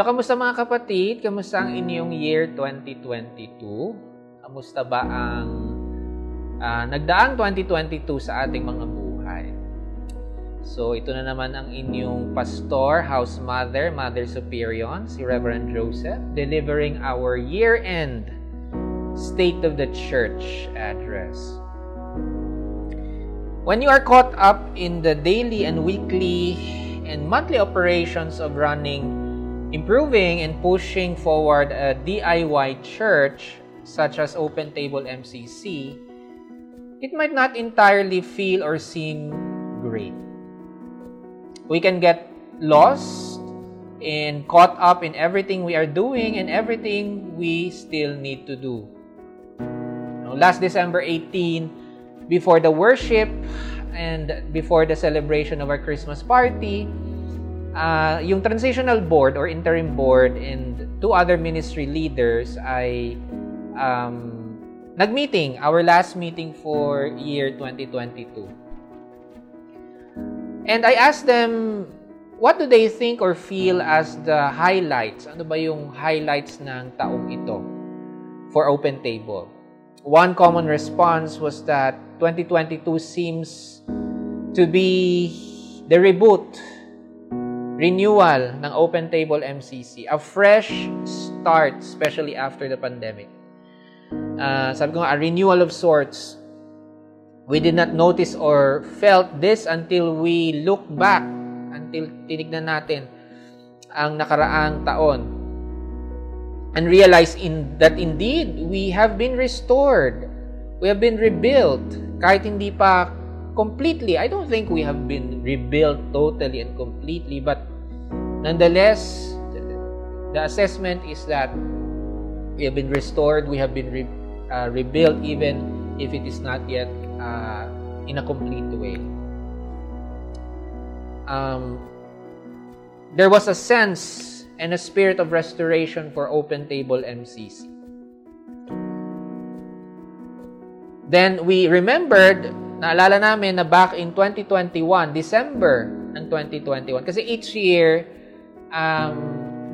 So, kamusta mga kapatid? Kamusta ang inyong year 2022? Kamusta ba ang uh, nagdaang 2022 sa ating mga buhay? So, ito na naman ang inyong pastor, house mother, Mother Superior, si Reverend Joseph, delivering our year-end State of the Church address. When you are caught up in the daily and weekly and monthly operations of running, improving, and pushing forward a DIY church, such as Open Table MCC, it might not entirely feel or seem great. We can get lost and caught up in everything we are doing and everything we still need to do. last December 18, before the worship, and before the celebration of our Christmas party, uh, yung transitional board or interim board and two other ministry leaders ay um, nagmeeting, our last meeting for year 2022. And I asked them, what do they think or feel as the highlights? Ano ba yung highlights ng taong ito for Open Table? One common response was that 2022 seems to be the reboot, renewal ng Open Table MCC. A fresh start, especially after the pandemic. Uh, sabi ko a renewal of sorts. We did not notice or felt this until we look back, until tinignan natin ang nakaraang taon and realize in that indeed we have been restored. We have been rebuilt kahit hindi pa completely. I don't think we have been rebuilt totally and completely, but nonetheless, the assessment is that we have been restored, we have been re, uh, rebuilt even if it is not yet uh, in a complete way. Um, there was a sense and a spirit of restoration for Open Table MCC. Then we remembered, naalala namin na back in 2021, December ng 2021, kasi each year, um,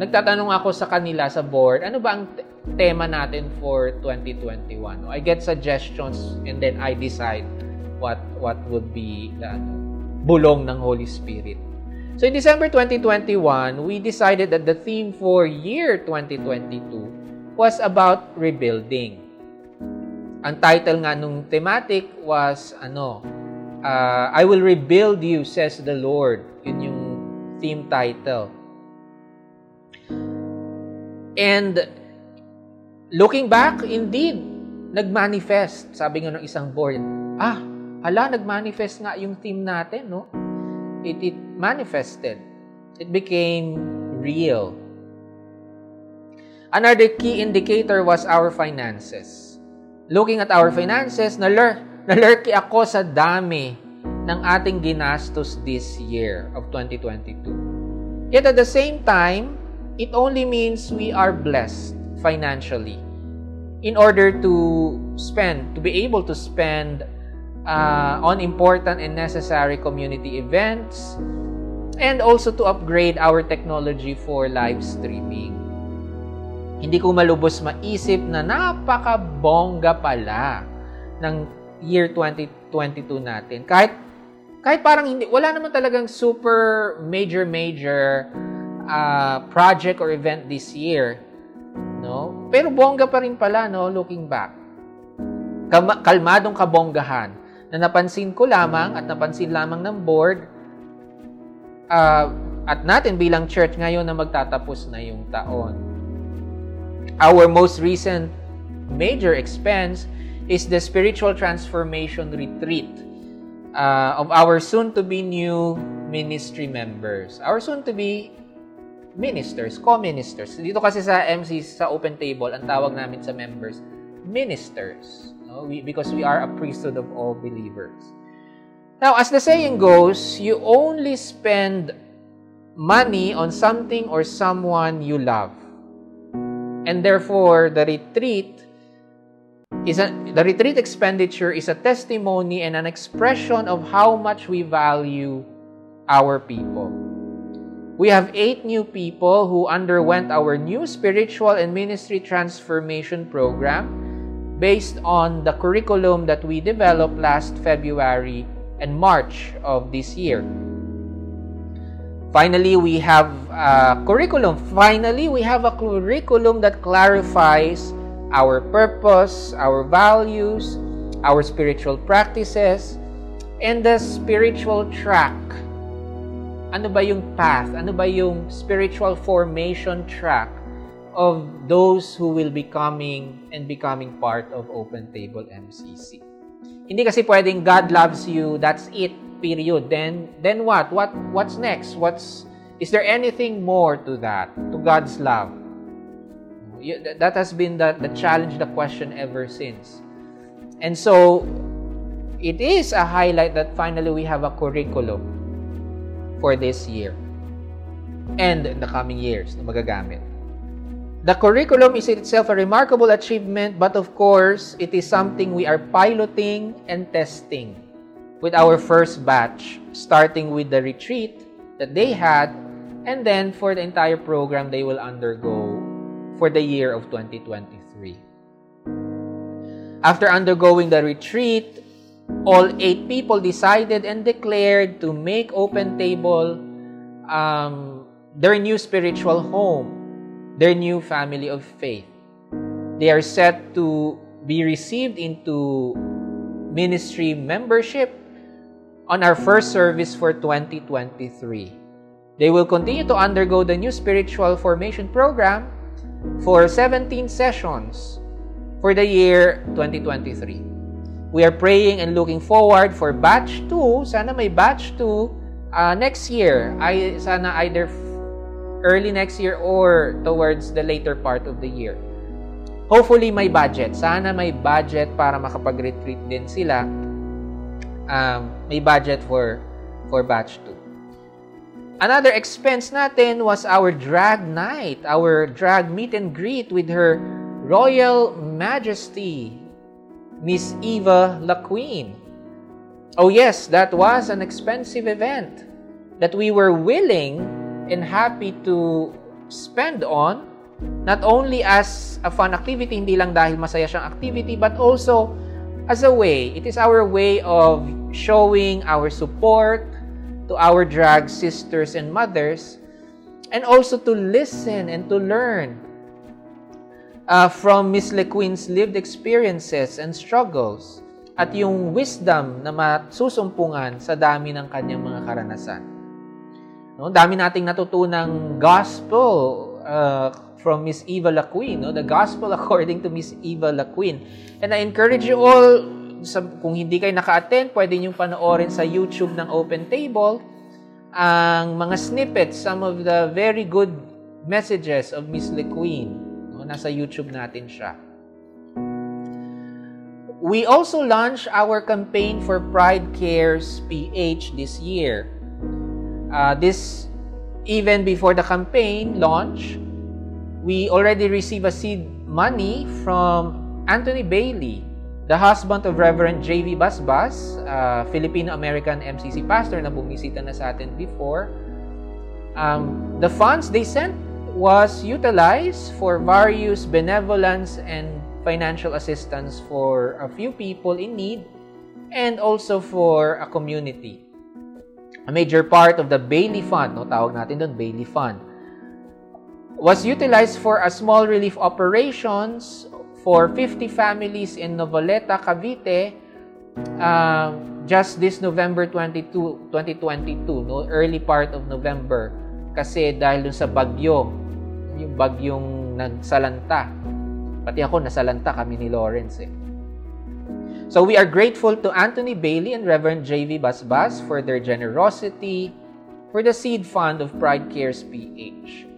nagtatanong ako sa kanila sa board, ano ba ang tema natin for 2021? I get suggestions and then I decide what what would be the ano, bulong ng Holy Spirit. So in December 2021, we decided that the theme for year 2022 was about rebuilding. Ang title nga nung thematic was ano, uh, I will rebuild you says the Lord. Yun yung theme title. And looking back, indeed, nagmanifest. Sabi nga ng isang board, ah, hala, nagmanifest nga yung theme natin, no? it, it manifested. It became real. Another key indicator was our finances. Looking at our finances, naler, nalerki ako sa dami ng ating ginastos this year of 2022. Yet at the same time, it only means we are blessed financially in order to spend, to be able to spend uh, on important and necessary community events, and also to upgrade our technology for live streaming. Hindi ko malubos maisip na napakabongga pala ng year 2022 natin. Kahit kahit parang hindi wala naman talagang super major major uh, project or event this year, no? Pero bongga pa rin pala no looking back. kalmadong kabonggahan na napansin ko lamang at napansin lamang ng board uh, at natin bilang church ngayon na magtatapos na yung taon. Our most recent major expense is the spiritual transformation retreat uh, of our soon-to-be new ministry members. Our soon-to-be ministers, co-ministers. Dito kasi sa MC, sa open table, ang tawag namin sa members, ministers. No? We, because we are a priesthood of all believers. Now, as the saying goes, you only spend money on something or someone you love. And therefore, the retreat is a, the retreat expenditure is a testimony and an expression of how much we value our people. We have eight new people who underwent our new spiritual and ministry transformation program based on the curriculum that we developed last February and March of this year. Finally, we have a curriculum. Finally, we have a curriculum that clarifies our purpose, our values, our spiritual practices, and the spiritual track ano ba yung path, ano ba yung spiritual formation track of those who will be coming and becoming part of Open Table MCC. Hindi kasi pwedeng God loves you, that's it, period. Then then what? What what's next? What's is there anything more to that? To God's love? That has been the, the challenge, the question ever since. And so, it is a highlight that finally we have a curriculum for this year and in the coming years na magagamit. The curriculum is itself a remarkable achievement, but of course, it is something we are piloting and testing with our first batch, starting with the retreat that they had, and then for the entire program they will undergo for the year of 2023. After undergoing the retreat, all eight people decided and declared to make Open Table um, their new spiritual home, their new family of faith. They are set to be received into ministry membership on our first service for 2023. They will continue to undergo the new spiritual formation program for 17 sessions for the year 2023. We are praying and looking forward for batch 2. Sana may batch 2 uh, next year. Ay, sana either early next year or towards the later part of the year. Hopefully may budget. Sana may budget para makapag-retreat din sila. Um, may budget for for batch 2. Another expense natin was our drag night, our drag meet and greet with her Royal Majesty Miss Eva LaQueen. Oh yes, that was an expensive event that we were willing and happy to spend on not only as a fun activity, hindi lang dahil masaya siyang activity, but also as a way. It is our way of showing our support to our drag sisters and mothers and also to listen and to learn uh, from Miss LeQueen's lived experiences and struggles at yung wisdom na masusumpungan sa dami ng kanyang mga karanasan. No, dami nating natutunang gospel uh, from Miss Eva LaQueen, no? the gospel according to Miss Eva LaQueen. And I encourage you all, sa, kung hindi kayo naka-attend, pwede nyo panoorin sa YouTube ng Open Table ang mga snippets, some of the very good messages of Miss LeQueen nasa YouTube natin siya. We also launched our campaign for Pride Cares PH this year. Uh, this even before the campaign launch, we already received a seed money from Anthony Bailey, the husband of Reverend J.V. Basbas, uh, Filipino-American MCC pastor na bumisita na sa atin before. Um, the funds they sent was utilized for various benevolence and financial assistance for a few people in need and also for a community. A major part of the Bailey Fund, no, tawag natin doon, Bailey Fund, was utilized for a small relief operations for 50 families in Noveleta, Cavite, uh, just this November 22, 2022, no, early part of November, kasi dahil dun sa bagyo, yung bagyong nagsalanta. Pati ako nasalanta kami ni Lawrence eh. So we are grateful to Anthony Bailey and Reverend J.V. Basbas for their generosity for the seed fund of Pride Cares PH.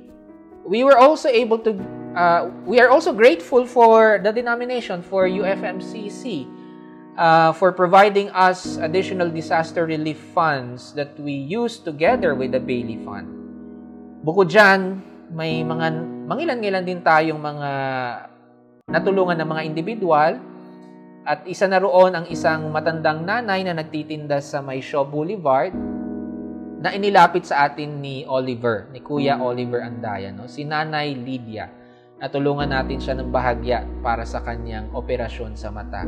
We were also able to uh, we are also grateful for the denomination for UFMCC uh, for providing us additional disaster relief funds that we use together with the Bailey Fund. Bukod dyan, may mga mangilan-ngilan din tayong mga natulungan ng mga individual at isa na roon ang isang matandang nanay na nagtitinda sa May Shaw Boulevard na inilapit sa atin ni Oliver, ni Kuya Oliver Andaya, no? si Nanay Lydia. Natulungan natin siya ng bahagya para sa kanyang operasyon sa mata.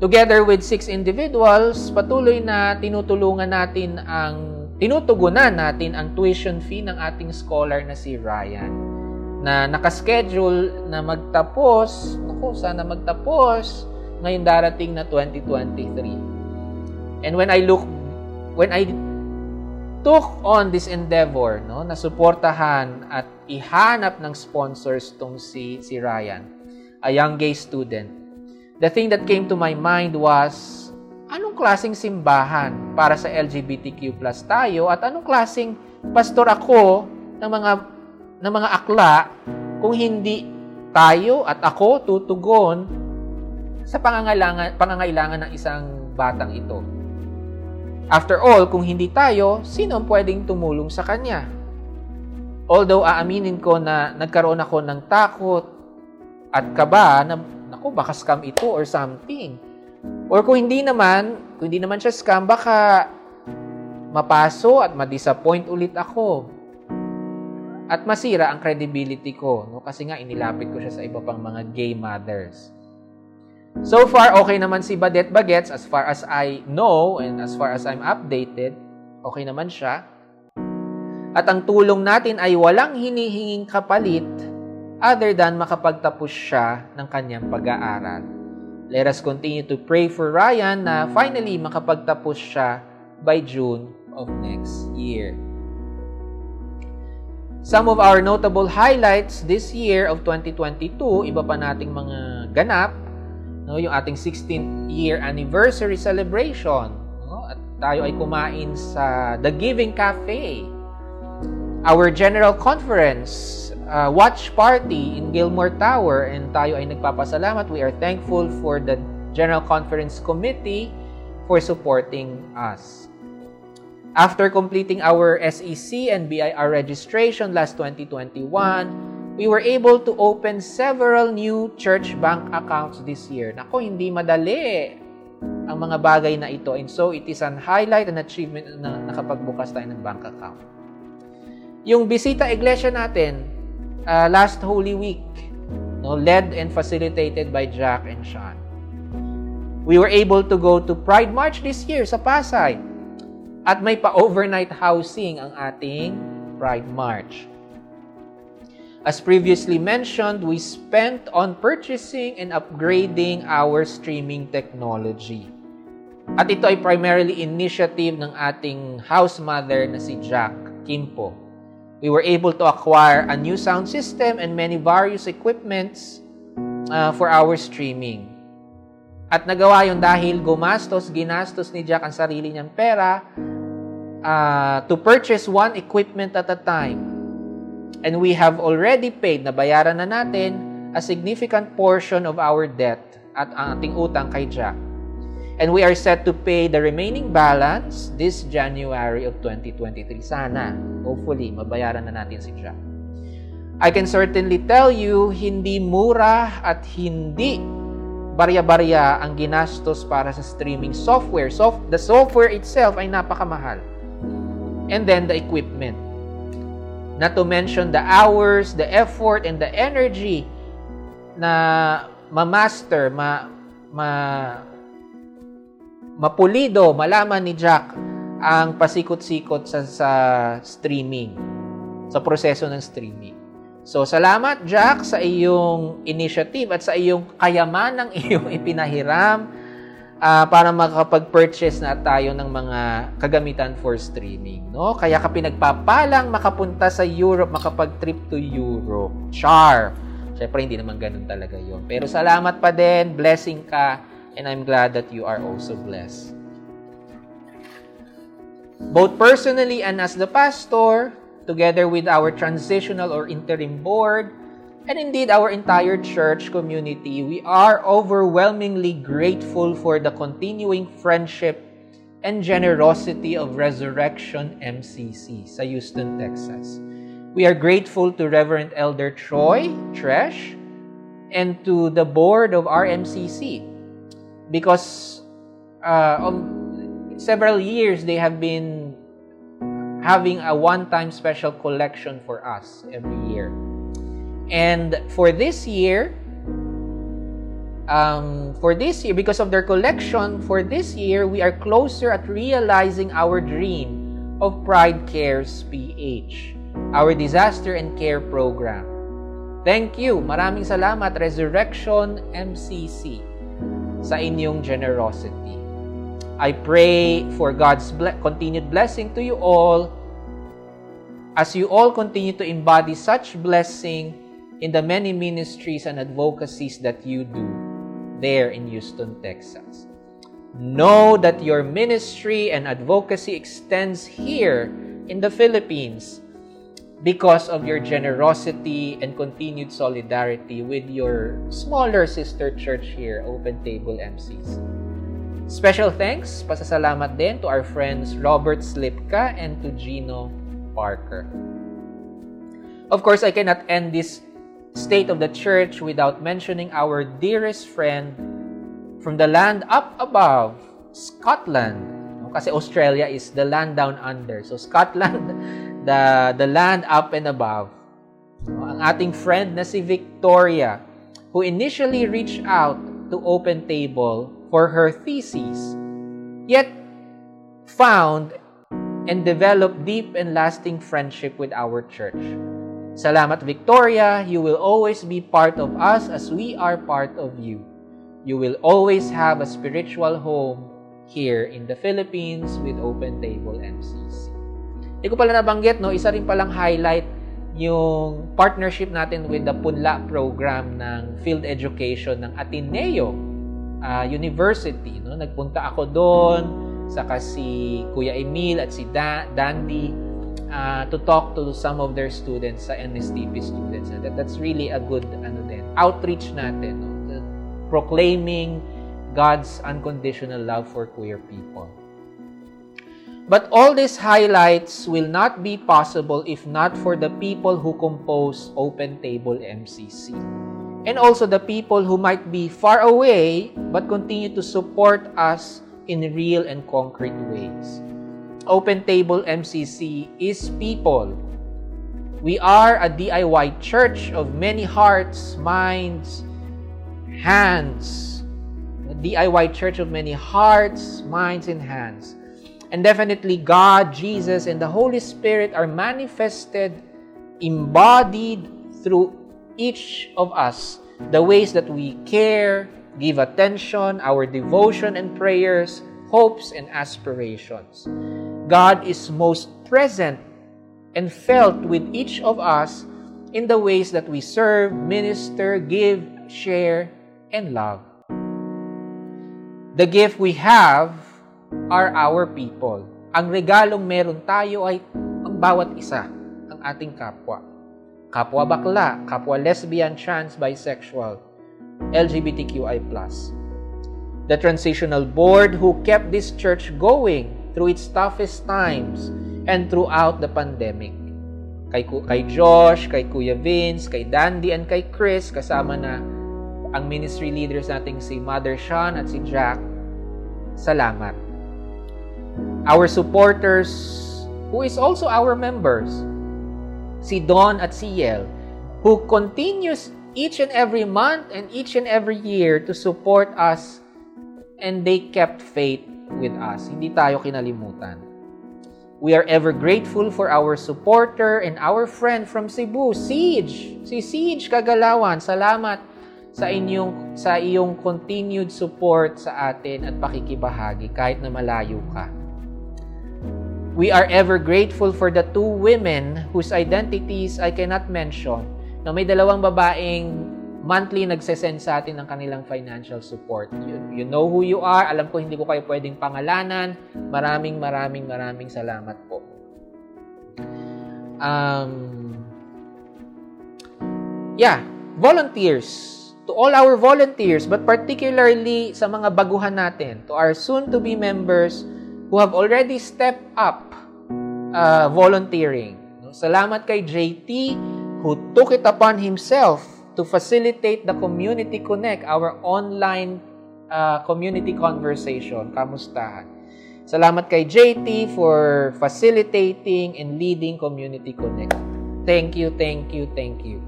Together with six individuals, patuloy na tinutulungan natin ang tinutugunan natin ang tuition fee ng ating scholar na si Ryan na nakaschedule na magtapos, naku, sana magtapos ngayon darating na 2023. And when I look when I took on this endeavor, no, na suportahan at ihanap ng sponsors tong si si Ryan, a young gay student. The thing that came to my mind was anong klasing simbahan para sa LGBTQ+ tayo at anong klasing pastor ako ng mga ng mga akla kung hindi tayo at ako tutugon sa pangangailangan pangangailangan ng isang batang ito. After all, kung hindi tayo, sino ang pwedeng tumulong sa kanya? Although aaminin ko na nagkaroon ako ng takot at kaba na, naku, baka scam ito or something. Or kung hindi naman, kung hindi naman siya scam, baka mapaso at ma-disappoint ulit ako. At masira ang credibility ko, no? kasi nga inilapit ko siya sa iba pang mga gay mothers. So far, okay naman si Badet Bagets as far as I know and as far as I'm updated. Okay naman siya. At ang tulong natin ay walang hinihinging kapalit other than makapagtapos siya ng kanyang pag-aaral. Let us continue to pray for Ryan na finally makapagtapos siya by June of next year. Some of our notable highlights this year of 2022, iba pa nating mga ganap, no, yung ating 16th year anniversary celebration. No? At tayo ay kumain sa The Giving Cafe. Our general conference, uh, watch party in Gilmore Tower and tayo ay nagpapasalamat. We are thankful for the General Conference Committee for supporting us. After completing our SEC and BIR registration last 2021, we were able to open several new church bank accounts this year. Nako, hindi madali ang mga bagay na ito. And so, it is an highlight and achievement na nakapagbukas tayo ng bank account. Yung bisita iglesia natin, uh, last Holy Week, no, led and facilitated by Jack and Sean. We were able to go to Pride March this year sa Pasay. At may pa-overnight housing ang ating Pride March. As previously mentioned, we spent on purchasing and upgrading our streaming technology. At ito ay primarily initiative ng ating house mother na si Jack Kimpo. We were able to acquire a new sound system and many various equipments uh, for our streaming. At nagawa yon dahil gumastos, ginastos ni Jack ang sarili niyang pera uh, to purchase one equipment at a time And we have already paid, na bayaran na natin, a significant portion of our debt at ang ating utang kay Jack. And we are set to pay the remaining balance this January of 2023. Sana, hopefully, mabayaran na natin si Jack. I can certainly tell you, hindi mura at hindi barya-barya ang ginastos para sa streaming software. Soft, the software itself ay napakamahal. And then the equipment. Not to mention the hours, the effort, and the energy na ma-master, ma, ma, mapulido, malaman ni Jack ang pasikot-sikot sa, sa streaming, sa proseso ng streaming. So, salamat Jack sa iyong initiative at sa iyong kayamanang iyong ipinahiram uh, para makapag-purchase na tayo ng mga kagamitan for streaming. No? Kaya ka pinagpapalang makapunta sa Europe, makapag-trip to Europe. Char! Siyempre, hindi naman ganun talaga yon. Pero salamat pa din, blessing ka, and I'm glad that you are also blessed. Both personally and as the pastor, together with our transitional or interim board, and indeed our entire church community, we are overwhelmingly grateful for the continuing friendship and generosity of Resurrection MCC sa Houston, Texas. We are grateful to Reverend Elder Troy Tresh and to the board of RMCC because uh, several years, they have been having a one-time special collection for us every year. And for this year, um, for this year, because of their collection, for this year, we are closer at realizing our dream of Pride Cares PH, our disaster and care program. Thank you. Maraming salamat, Resurrection MCC, sa inyong generosity. I pray for God's ble- continued blessing to you all as you all continue to embody such blessing in the many ministries and advocacies that you do there in Houston, Texas. Know that your ministry and advocacy extends here in the Philippines because of your generosity and continued solidarity with your smaller sister church here, Open Table MCs. Special thanks, pasasalamat din to our friends Robert Slipka and to Gino Parker. Of course, I cannot end this state of the church without mentioning our dearest friend from the land up above, Scotland. Kasi Australia is the land down under. So Scotland, the, the land up and above. Ang ating friend na si Victoria, who initially reached out to Open Table for her thesis, yet found and developed deep and lasting friendship with our church. Salamat, Victoria. You will always be part of us as we are part of you. You will always have a spiritual home here in the Philippines with Open Table MCC. Hindi ko pala nabanggit, no? isa rin palang highlight yung partnership natin with the Punla program ng field education ng Ateneo uh, University. No? Nagpunta ako doon, saka si Kuya Emil at si da- Dandy uh, to talk to some of their students sa NSTP students. That, that's really a good ano din, outreach natin. No? The, proclaiming God's unconditional love for queer people. But all these highlights will not be possible if not for the people who compose Open Table MCC. And also the people who might be far away but continue to support us in real and concrete ways. Open Table MCC is people. We are a DIY church of many hearts, minds, hands. A DIY church of many hearts, minds, and hands. And definitely God, Jesus, and the Holy Spirit are manifested, embodied through each of us. The ways that we care, give attention, our devotion and prayers, hopes and aspirations. God is most present and felt with each of us in the ways that we serve, minister, give, share, and love. The gift we have are our people. Ang regalong meron tayo ay ang bawat isa, ang ating kapwa. Kapwa bakla, kapwa lesbian, trans, bisexual, LGBTQI+. The transitional board who kept this church going through its toughest times and throughout the pandemic. Kay, kay Josh, kay Kuya Vince, kay Dandy, and kay Chris, kasama na ang ministry leaders nating si Mother Sean at si Jack, salamat. Our supporters, who is also our members, si Don at si Yel, who continues each and every month and each and every year to support us and they kept faith with us. Hindi tayo kinalimutan. We are ever grateful for our supporter and our friend from Cebu, Siege. Si Siege Kagalawan, salamat sa inyong sa iyong continued support sa atin at pakikibahagi kahit na malayo ka. We are ever grateful for the two women whose identities I cannot mention na may dalawang babaeng monthly nagsesend sa atin ng kanilang financial support. You, you know who you are. Alam ko hindi ko kayo pwedeng pangalanan. Maraming maraming maraming salamat po. Um, yeah, volunteers. To all our volunteers, but particularly sa mga baguhan natin, to our soon-to-be members who have already stepped up uh, volunteering. Salamat kay JT who took it upon himself to facilitate the Community Connect, our online uh, community conversation, kamustahan. Salamat kay JT for facilitating and leading Community Connect. Thank you, thank you, thank you.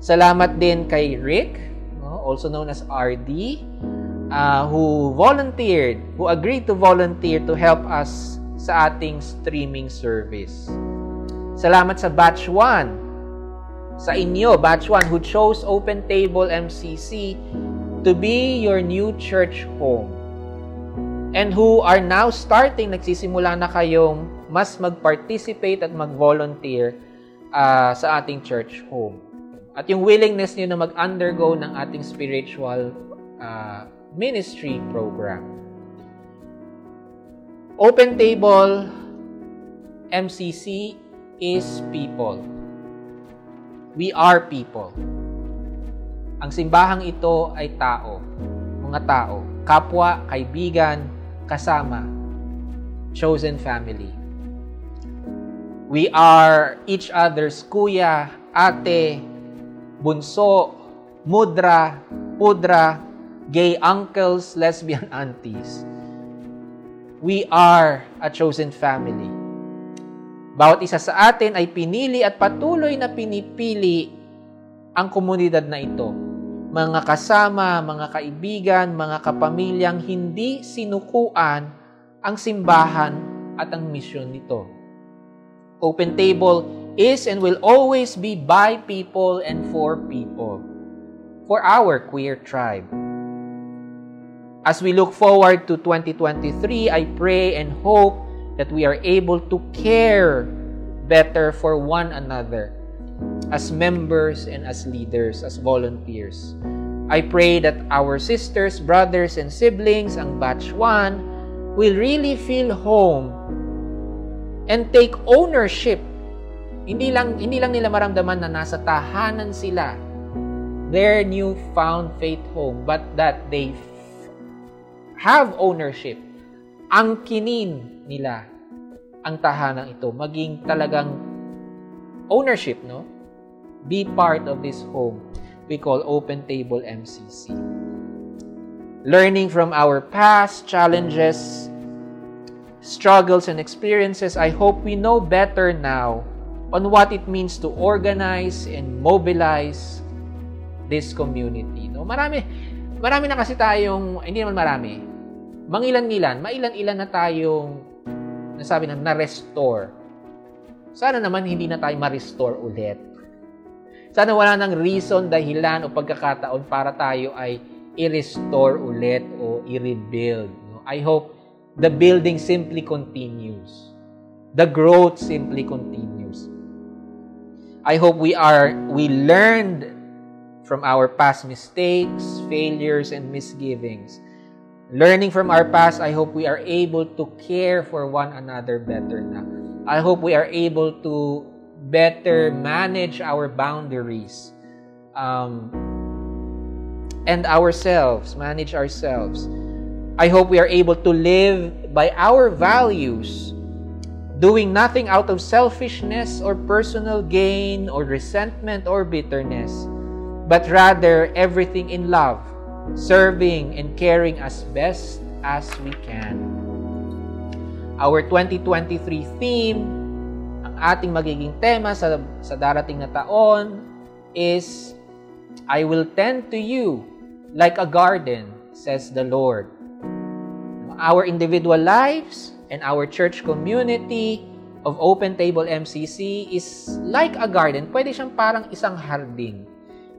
Salamat din kay Rick, also known as RD, uh, who volunteered, who agreed to volunteer to help us sa ating streaming service. Salamat sa Batch 1, sa inyo, Batch 1, who chose Open Table MCC to be your new church home. And who are now starting, nagsisimula na kayong mas mag-participate at mag-volunteer uh, sa ating church home. At yung willingness niyo na mag-undergo ng ating spiritual uh, ministry program. Open Table MCC is people. We are people. Ang simbahang ito ay tao, mga tao, kapwa, kaibigan, kasama, chosen family. We are each other's kuya, ate, bunso, mudra, pudra, gay uncles, lesbian aunties. We are a chosen family. Bawat isa sa atin ay pinili at patuloy na pinipili ang komunidad na ito. Mga kasama, mga kaibigan, mga kapamilyang hindi sinukuan ang simbahan at ang misyon nito. Open Table is and will always be by people and for people. For our queer tribe. As we look forward to 2023, I pray and hope that we are able to care better for one another as members and as leaders, as volunteers. I pray that our sisters, brothers, and siblings, ang batch 1, will really feel home and take ownership. Hindi lang, hindi lang nila maramdaman na nasa tahanan sila, their new-found faith home, but that they have ownership, angkinin nila ang tahanang ito, maging talagang ownership, no? Be part of this home we call Open Table MCC. Learning from our past challenges, struggles, and experiences, I hope we know better now on what it means to organize and mobilize this community. No? Marami, marami na kasi tayong, hindi naman marami, mangilan-ilan, mailan-ilan na tayong, nasabi na, na-restore. Sana naman hindi na tayo ma-restore ulit. Sana wala nang reason, dahilan o pagkakataon para tayo ay i-restore ulit o i-rebuild. I hope the building simply continues. The growth simply continues. I hope we are we learned from our past mistakes, failures, and misgivings. Learning from our past, I hope we are able to care for one another better now. I hope we are able to better manage our boundaries um, and ourselves, manage ourselves. I hope we are able to live by our values, doing nothing out of selfishness or personal gain or resentment or bitterness but rather everything in love, serving and caring as best as we can. Our 2023 theme, ang ating magiging tema sa, sa darating na taon is, I will tend to you like a garden, says the Lord. Our individual lives and our church community of Open Table MCC is like a garden. Pwede siyang parang isang hardin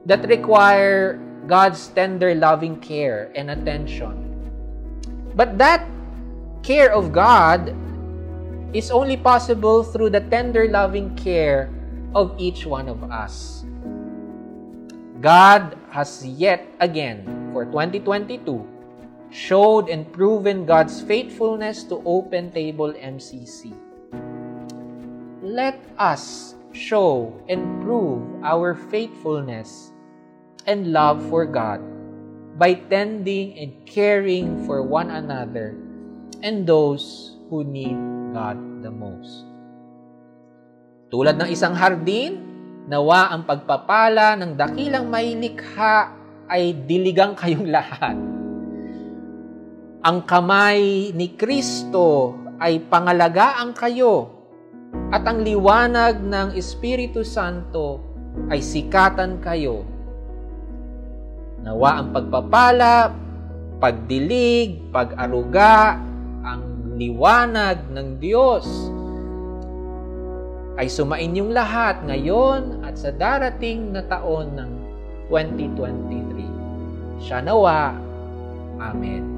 that require God's tender loving care and attention. But that care of God is only possible through the tender loving care of each one of us. God has yet again, for 2022, showed and proven God's faithfulness to Open Table MCC. Let us show and prove our faithfulness and love for God by tending and caring for one another and those who need God the most. Tulad ng isang hardin, nawa ang pagpapala ng dakilang may likha ay diligang kayong lahat. ang kamay ni Kristo ay pangalagaan kayo at ang liwanag ng Espiritu Santo ay sikatan kayo. Nawa ang pagpapala, pagdilig, pag-aruga, ang liwanag ng Diyos ay sumain yung lahat ngayon at sa darating na taon ng 2023. Siya nawa. Amen.